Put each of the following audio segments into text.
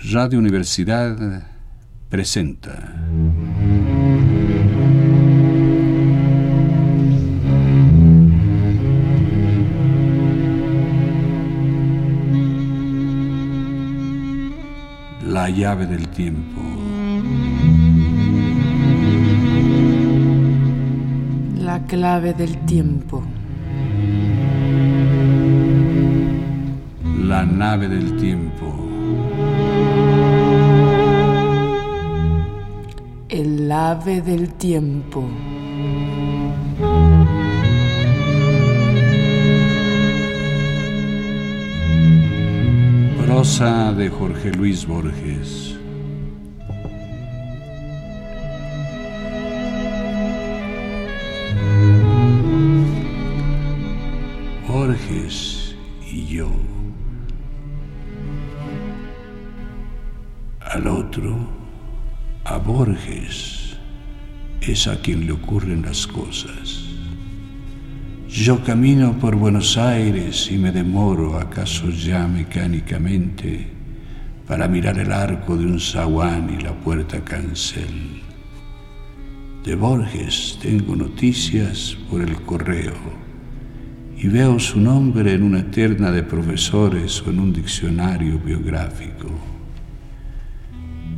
Radio Universidad presenta. La llave del tiempo. La clave del tiempo. La nave del tiempo. El ave del tiempo. Prosa de Jorge Luis Borges. Borges y yo. Al otro, a Borges, es a quien le ocurren las cosas. Yo camino por Buenos Aires y me demoro, acaso ya mecánicamente, para mirar el arco de un zaguán y la puerta cancel. De Borges tengo noticias por el correo y veo su nombre en una terna de profesores o en un diccionario biográfico.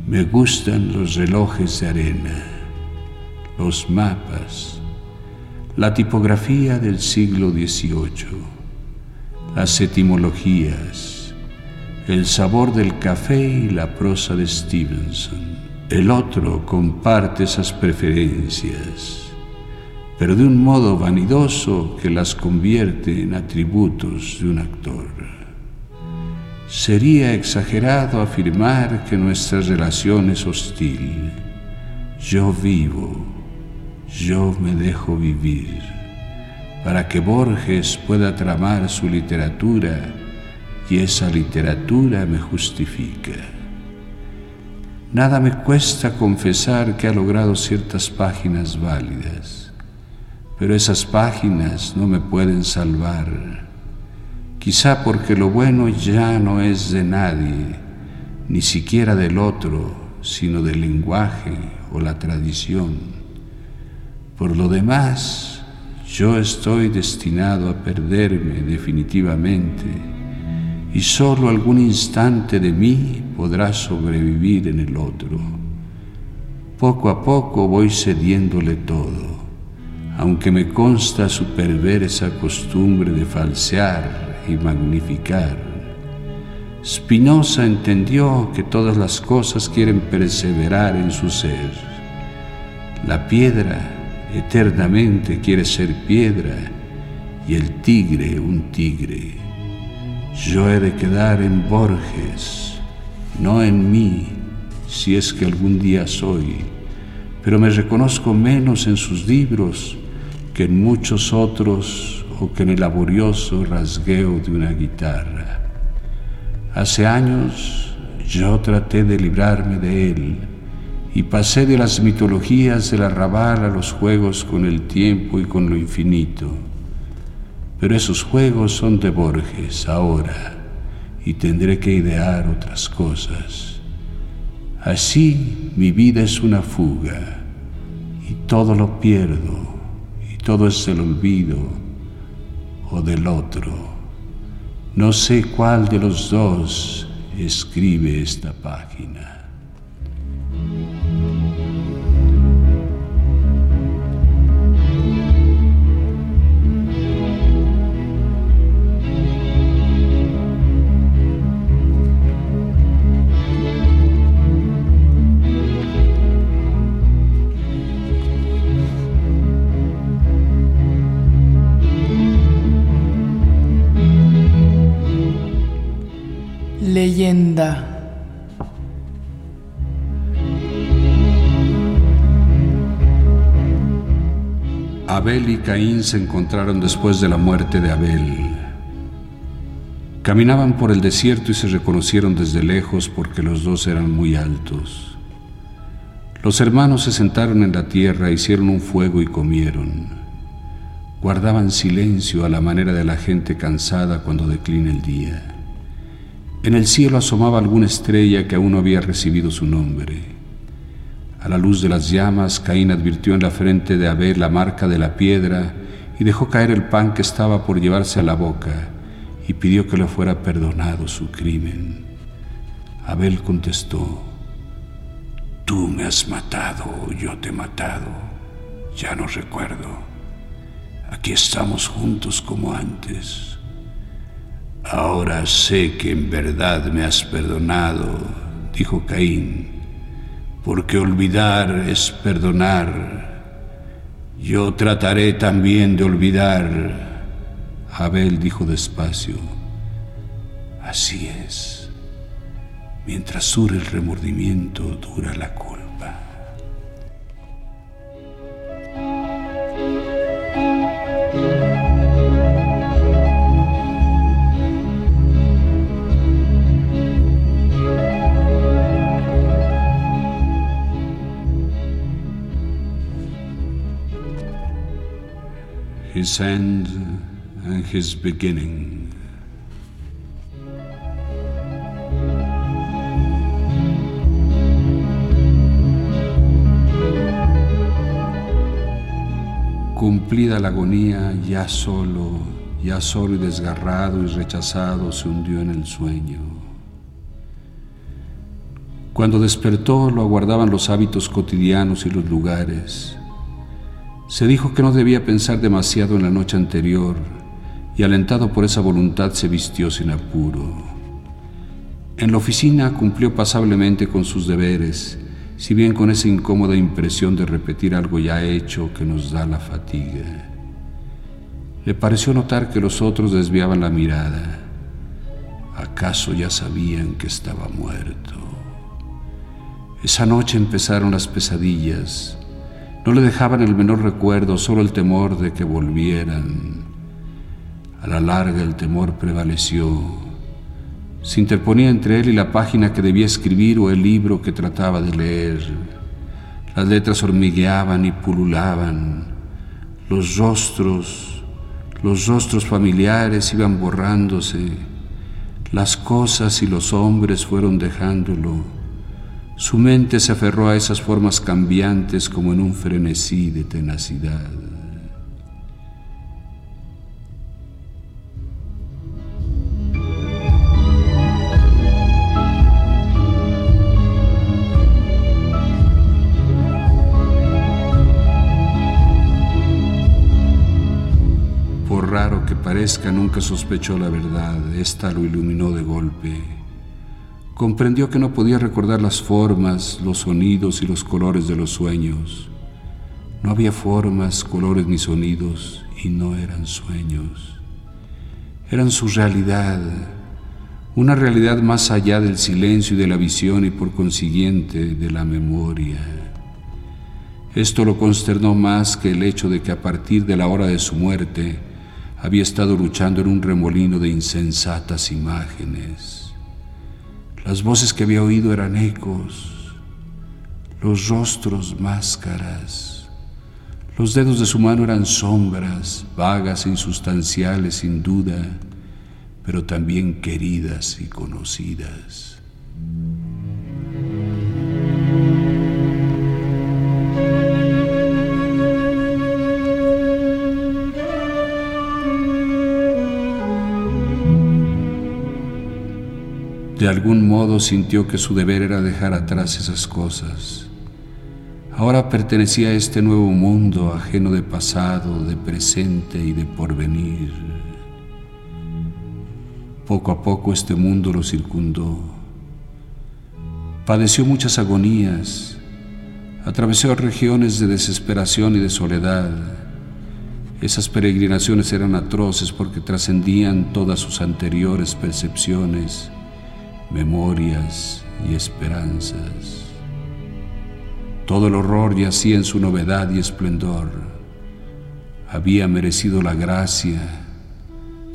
Me gustan los relojes de arena, los mapas, la tipografía del siglo XVIII, las etimologías, el sabor del café y la prosa de Stevenson. El otro comparte esas preferencias, pero de un modo vanidoso que las convierte en atributos de un actor. Sería exagerado afirmar que nuestra relación es hostil. Yo vivo, yo me dejo vivir, para que Borges pueda tramar su literatura y esa literatura me justifica. Nada me cuesta confesar que ha logrado ciertas páginas válidas, pero esas páginas no me pueden salvar quizá porque lo bueno ya no es de nadie, ni siquiera del otro, sino del lenguaje o la tradición. Por lo demás, yo estoy destinado a perderme definitivamente y solo algún instante de mí podrá sobrevivir en el otro. Poco a poco voy cediéndole todo, aunque me consta su perversa costumbre de falsear y magnificar. Spinoza entendió que todas las cosas quieren perseverar en su ser. La piedra eternamente quiere ser piedra y el tigre un tigre. Yo he de quedar en Borges, no en mí, si es que algún día soy, pero me reconozco menos en sus libros que en muchos otros que en el laborioso rasgueo de una guitarra. Hace años yo traté de librarme de él y pasé de las mitologías del arrabal a los juegos con el tiempo y con lo infinito. Pero esos juegos son de Borges ahora y tendré que idear otras cosas. Así mi vida es una fuga y todo lo pierdo y todo es el olvido o del otro. No sé cuál de los dos escribe esta página. Abel y Caín se encontraron después de la muerte de Abel. Caminaban por el desierto y se reconocieron desde lejos porque los dos eran muy altos. Los hermanos se sentaron en la tierra, hicieron un fuego y comieron. Guardaban silencio a la manera de la gente cansada cuando declina el día. En el cielo asomaba alguna estrella que aún no había recibido su nombre. A la luz de las llamas, Caín advirtió en la frente de Abel la marca de la piedra y dejó caer el pan que estaba por llevarse a la boca y pidió que le fuera perdonado su crimen. Abel contestó, Tú me has matado, yo te he matado, ya no recuerdo. Aquí estamos juntos como antes. Ahora sé que en verdad me has perdonado, dijo Caín, porque olvidar es perdonar. Yo trataré también de olvidar. Abel dijo despacio, así es. Mientras dure el remordimiento, dura la culpa. His end and his beginning. Cumplida la agonía, ya solo, ya solo y desgarrado y rechazado, se hundió en el sueño. Cuando despertó lo aguardaban los hábitos cotidianos y los lugares se dijo que no debía pensar demasiado en la noche anterior y alentado por esa voluntad se vistió sin apuro. En la oficina cumplió pasablemente con sus deberes, si bien con esa incómoda impresión de repetir algo ya hecho que nos da la fatiga. Le pareció notar que los otros desviaban la mirada. ¿Acaso ya sabían que estaba muerto? Esa noche empezaron las pesadillas no le dejaban el menor recuerdo, solo el temor de que volvieran. A la larga el temor prevaleció. Se interponía entre él y la página que debía escribir o el libro que trataba de leer. Las letras hormigueaban y pululaban. Los rostros, los rostros familiares iban borrándose. Las cosas y los hombres fueron dejándolo su mente se aferró a esas formas cambiantes como en un frenesí de tenacidad. Por raro que parezca, nunca sospechó la verdad. Esta lo iluminó de golpe comprendió que no podía recordar las formas, los sonidos y los colores de los sueños. No había formas, colores ni sonidos y no eran sueños. Eran su realidad, una realidad más allá del silencio y de la visión y por consiguiente de la memoria. Esto lo consternó más que el hecho de que a partir de la hora de su muerte había estado luchando en un remolino de insensatas imágenes. Las voces que había oído eran ecos, los rostros máscaras, los dedos de su mano eran sombras, vagas insustanciales sin duda, pero también queridas y conocidas. De algún modo sintió que su deber era dejar atrás esas cosas. Ahora pertenecía a este nuevo mundo ajeno de pasado, de presente y de porvenir. Poco a poco este mundo lo circundó. Padeció muchas agonías, atravesó regiones de desesperación y de soledad. Esas peregrinaciones eran atroces porque trascendían todas sus anteriores percepciones memorias y esperanzas. Todo el horror yacía en su novedad y esplendor. Había merecido la gracia,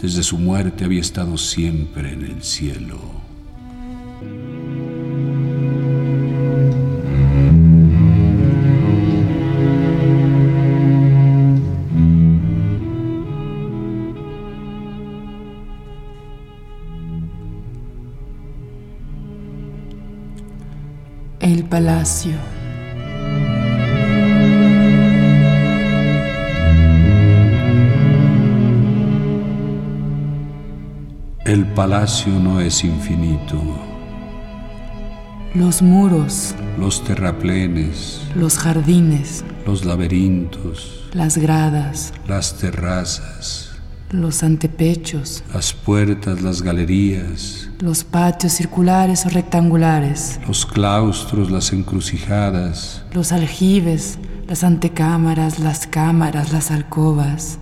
desde su muerte había estado siempre en el cielo. Palacio. El palacio no es infinito. Los muros, Los terraplenes, los jardines, los laberintos, las gradas, las terrazas, los antepechos, las puertas, las galerías, los patios circulares o rectangulares, los claustros, las encrucijadas, los aljibes, las antecámaras, las cámaras, las alcobas,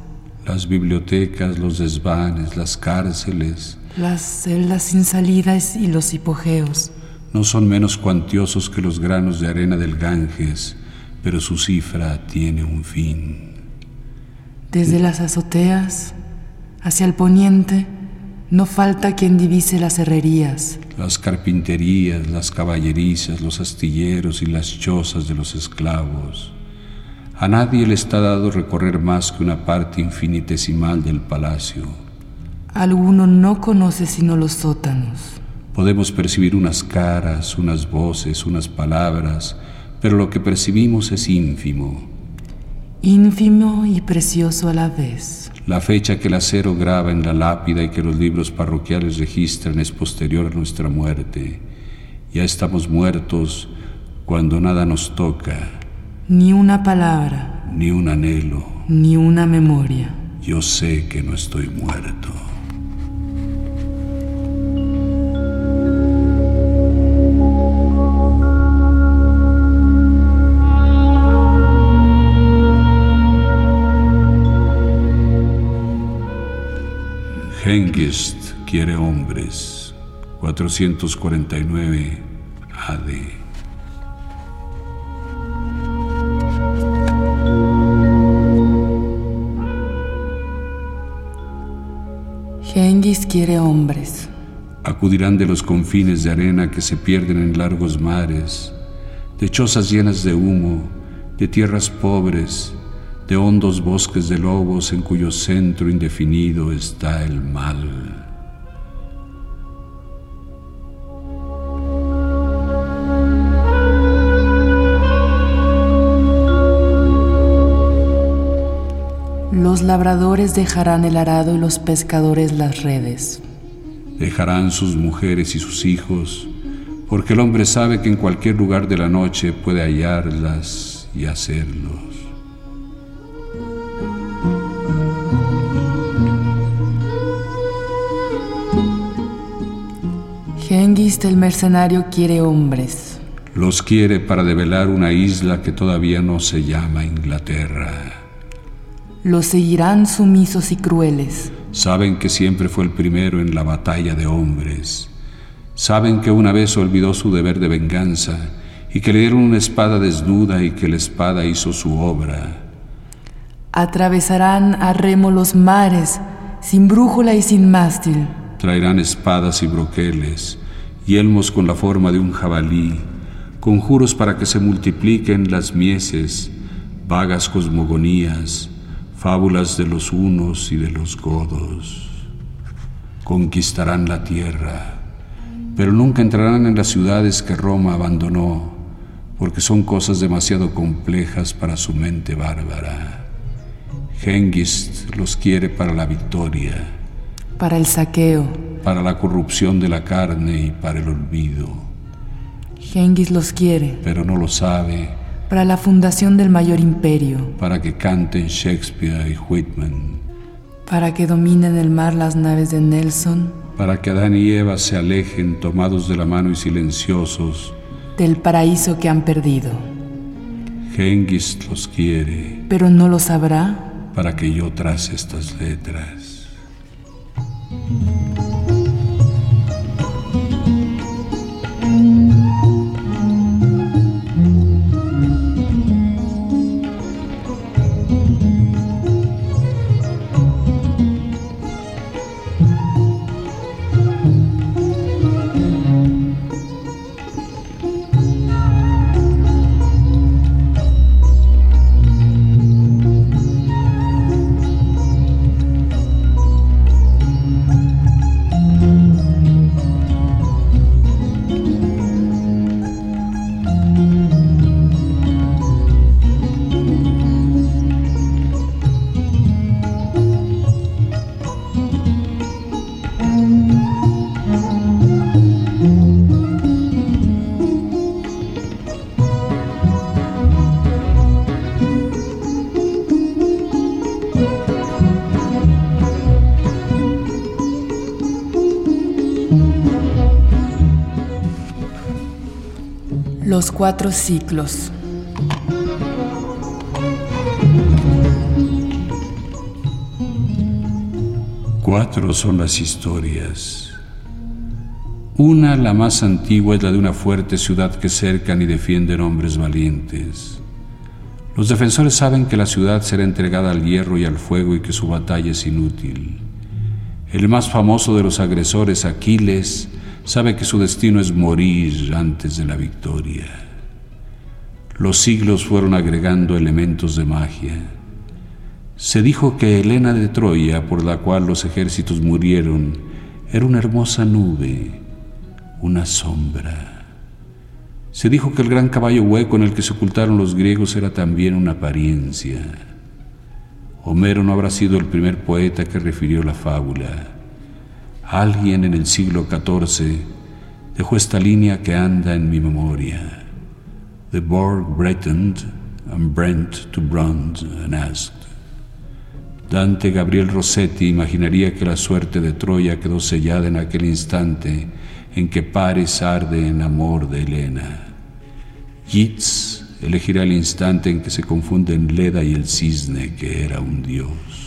las bibliotecas, los desvanes, las cárceles, las celdas sin salidas y los hipogeos. no son menos cuantiosos que los granos de arena del Ganges, pero su cifra tiene un fin. Desde las azoteas hacia el poniente no falta quien divise las herrerías, Las carpinterías, las caballerizas, los astilleros y las chozas de los esclavos. A nadie le está dado recorrer más que una parte infinitesimal del palacio. alguno no conoce sino los sótanos. Podemos percibir unas caras, unas voces, unas palabras, pero lo que percibimos es ínfimo. ínfimo y precioso a la vez. La fecha que el acero graba en la lápida y que los libros parroquiales registran es posterior a nuestra muerte. Ya estamos muertos cuando nada nos toca, Ni una palabra, ni un anhelo. ni una memoria. Yo sé que no estoy muerto. Hengist quiere hombres. 449 AD. Genghis quiere hombres. Acudirán de los confines de arena que se pierden en largos mares, de chozas llenas de humo, de tierras pobres, de hondos bosques de lobos en cuyo centro indefinido está el mal. Los labradores dejarán el arado y los pescadores las redes. Dejarán sus mujeres y sus hijos, porque el hombre sabe que en cualquier lugar de la noche puede hallarlas y hacerlos. Genghis el mercenario quiere hombres. Los quiere para develar una isla que todavía no se llama Inglaterra. Los seguirán sumisos y crueles. Saben que siempre fue el primero en la batalla de hombres. Saben que una vez olvidó su deber de venganza y que le dieron una espada desnuda y que la espada hizo su obra. Atravesarán a remo los mares, sin brújula y sin mástil. Traerán espadas y broqueles, yelmos con la forma de un jabalí, conjuros para que se multipliquen las mieses, vagas cosmogonías, fábulas de los unos y de los godos. Conquistarán la tierra, pero nunca entrarán en las ciudades que Roma abandonó, porque son cosas demasiado complejas para su mente bárbara. Genghis los quiere para la victoria, Para el saqueo, para la corrupción de la carne y para el olvido, Genghis los quiere. pero no lo sabe Para la fundación del mayor imperio. para que canten Shakespeare y Whitman, Para que dominen el mar las naves de Nelson. para que Adán y Eva se alejen tomados de la mano y silenciosos. Del paraíso que han perdido. Genghis los quiere Pero no lo sabrá para que yo trace estas letras. Mm-hmm. Los cuatro ciclos. Cuatro son las historias. Una, la más antigua, es la de una fuerte ciudad que cercan y defienden hombres valientes. Los defensores saben que la ciudad será entregada al hierro y al fuego y que su batalla es inútil. El más famoso de los agresores, Aquiles, sabe que su destino es morir antes de la victoria. Los siglos fueron agregando elementos de magia. Se dijo que Helena de Troya, por la cual los ejércitos murieron, era una hermosa nube, una sombra. Se dijo que el gran caballo hueco en el que se ocultaron los griegos era también una apariencia. Homero no habrá sido el primer poeta que refirió la fábula. Alguien en el siglo XIV dejó esta línea que anda en mi memoria. The Borg Bretoned and Brent to bronze and asked. Dante Gabriel Rossetti imaginaría que la suerte de Troya quedó sellada en aquel instante en que Paris arde en amor de Helena. Yeats elegirá el instante en que se confunden Leda y el cisne que era un dios.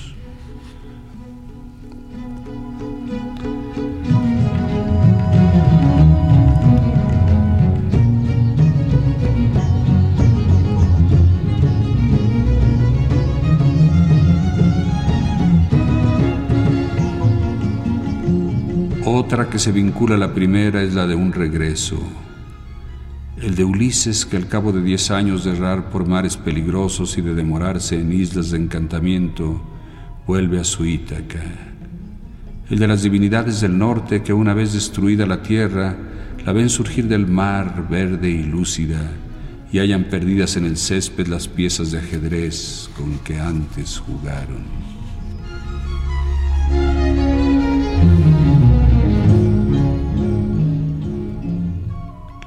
Otra que se vincula a la primera es la de un regreso. El de Ulises que al cabo de diez años de errar por mares peligrosos y de demorarse en islas de encantamiento, vuelve a su Ítaca. El de las divinidades del norte que una vez destruida la tierra, la ven surgir del mar verde y lúcida y hayan perdidas en el césped las piezas de ajedrez con que antes jugaron.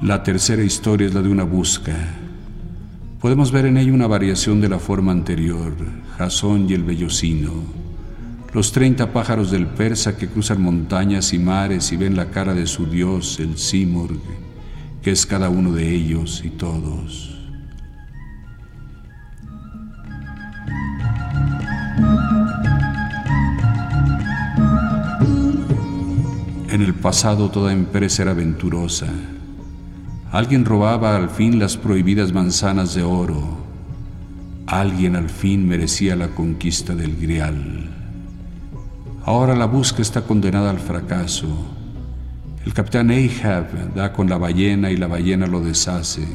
La tercera historia es la de una busca. Podemos ver en ella una variación de la forma anterior, Jasón y el Bellocino, los treinta pájaros del persa que cruzan montañas y mares y ven la cara de su dios, el Simurg, que es cada uno de ellos y todos. En el pasado toda empresa era aventurosa Alguien robaba al fin las prohibidas manzanas de oro. Alguien al fin merecía la conquista del grial. Ahora la busca está condenada al fracaso. El capitán Ahab da con la ballena y la ballena lo deshace.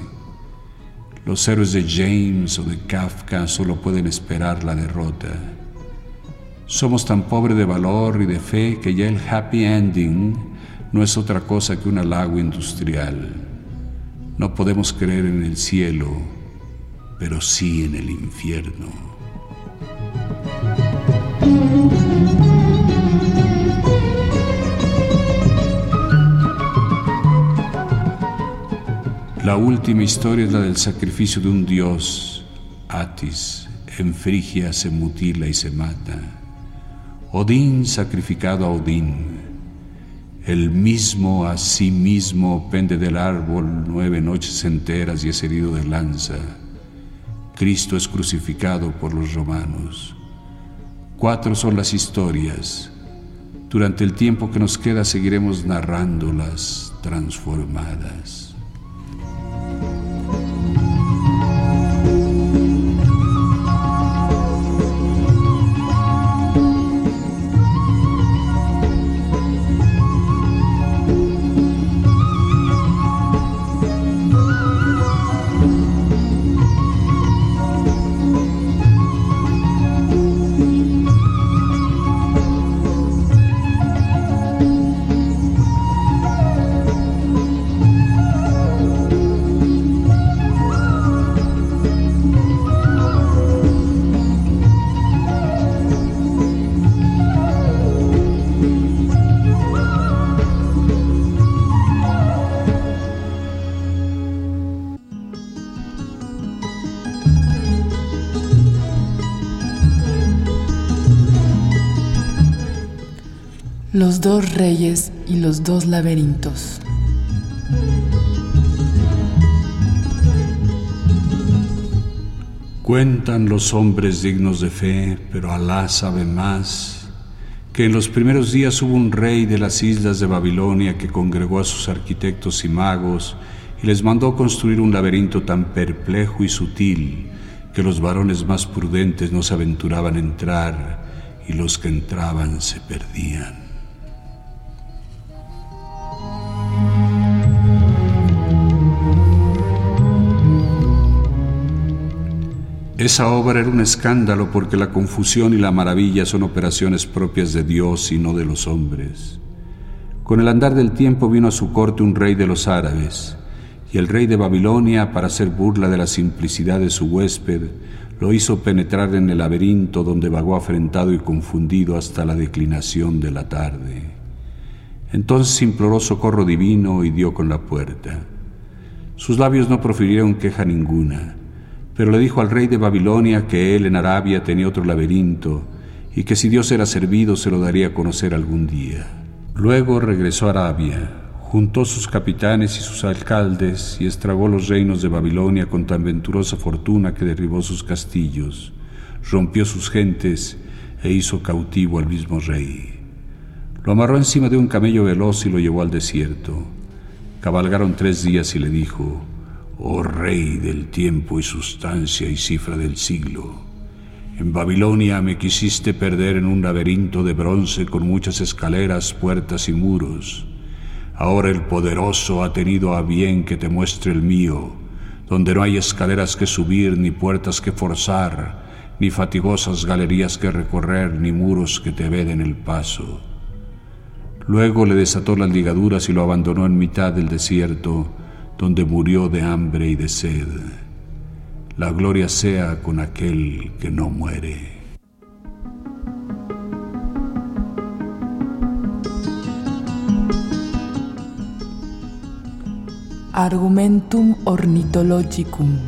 Los héroes de James o de Kafka solo pueden esperar la derrota. Somos tan pobres de valor y de fe que ya el happy ending no es otra cosa que un halago industrial. No podemos creer en el cielo, pero sí en el infierno. La última historia es la del sacrificio de un dios, Atis. En Frigia se mutila y se mata. Odín sacrificado a Odín el mismo a sí mismo pende del árbol nueve noches enteras y es herido de lanza. Cristo es crucificado por los romanos. Cuatro son las historias. Durante el tiempo que nos queda seguiremos narrándolas transformadas. Los dos reyes y los dos laberintos. Cuentan los hombres dignos de fe, pero Alá sabe más, que en los primeros días hubo un rey de las islas de Babilonia que congregó a sus arquitectos y magos y les mandó construir un laberinto tan perplejo y sutil que los varones más prudentes no se aventuraban a entrar y los que entraban se perdían. Esa obra era un escándalo porque la confusión y la maravilla son operaciones propias de Dios y no de los hombres. Con el andar del tiempo vino a su corte un rey de los árabes, y el rey de Babilonia, para hacer burla de la simplicidad de su huésped, lo hizo penetrar en el laberinto donde vagó afrentado y confundido hasta la declinación de la tarde. Entonces imploró socorro divino y dio con la puerta. Sus labios no profirieron queja ninguna pero le dijo al rey de Babilonia que él en Arabia tenía otro laberinto y que si Dios era servido se lo daría a conocer algún día. Luego regresó a Arabia, juntó sus capitanes y sus alcaldes y estragó los reinos de Babilonia con tan venturosa fortuna que derribó sus castillos, rompió sus gentes e hizo cautivo al mismo rey. Lo amarró encima de un camello veloz y lo llevó al desierto. Cabalgaron tres días y le dijo, oh rey del tiempo y sustancia y cifra del siglo. En Babilonia me quisiste perder en un laberinto de bronce con muchas escaleras, puertas y muros. Ahora el poderoso ha tenido a bien que te muestre el mío, donde no hay escaleras que subir, ni puertas que forzar, ni fatigosas galerías que recorrer, ni muros que te veden el paso. Luego le desató las ligaduras y lo abandonó en mitad del desierto, donde murió de hambre y de sed. La gloria sea con aquel que no muere. Argumentum ornitologicum.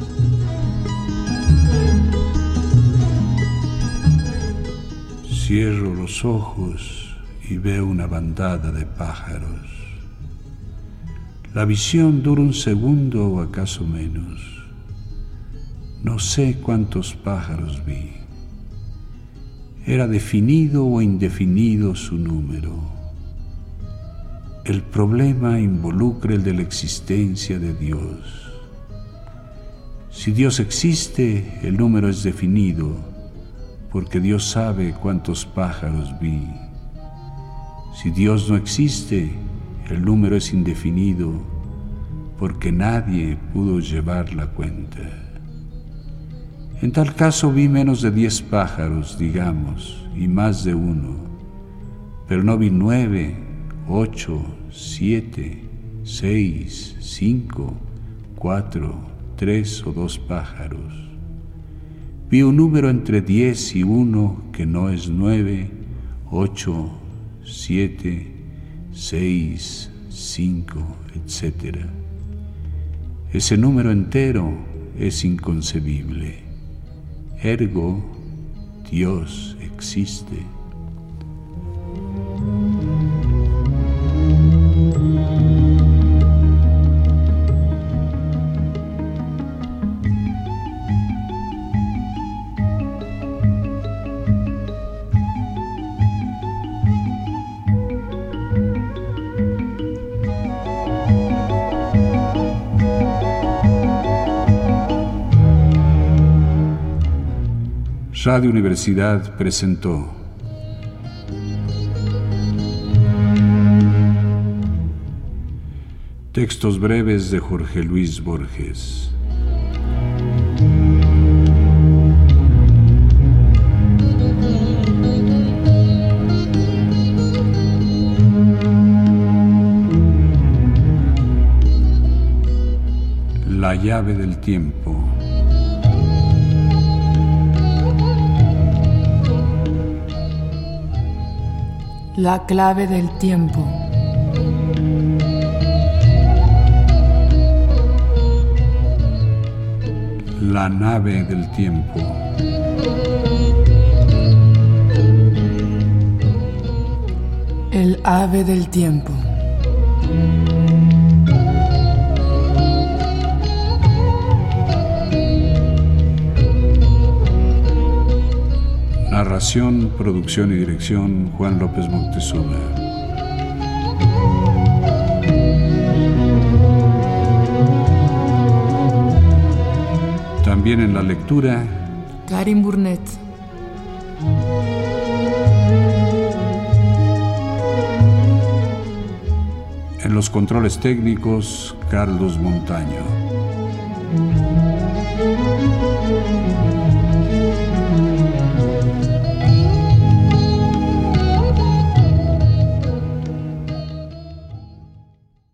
Cierro los ojos y veo una bandada de pájaros. La visión dura un segundo o acaso menos. No sé cuántos pájaros vi. Era definido o indefinido su número. El problema involucra el de la existencia de Dios. Si Dios existe, el número es definido, porque Dios sabe cuántos pájaros vi. Si Dios no existe, el número es indefinido porque nadie pudo llevar la cuenta. En tal caso vi menos de diez pájaros, digamos, y más de uno, pero no vi nueve, ocho, siete, seis, cinco, cuatro, tres o dos pájaros. Vi un número entre diez y uno que no es nueve, ocho, siete, seis, cinco, etc. Ese número entero es inconcebible. Ergo, Dios existe. Radio Universidad presentó Textos breves de Jorge Luis Borges. La llave del tiempo. La clave del tiempo. La nave del tiempo. El ave del tiempo. Narración, producción y dirección Juan López Moctezuma. También en la lectura, Karim Burnett. En los controles técnicos, Carlos Montaño.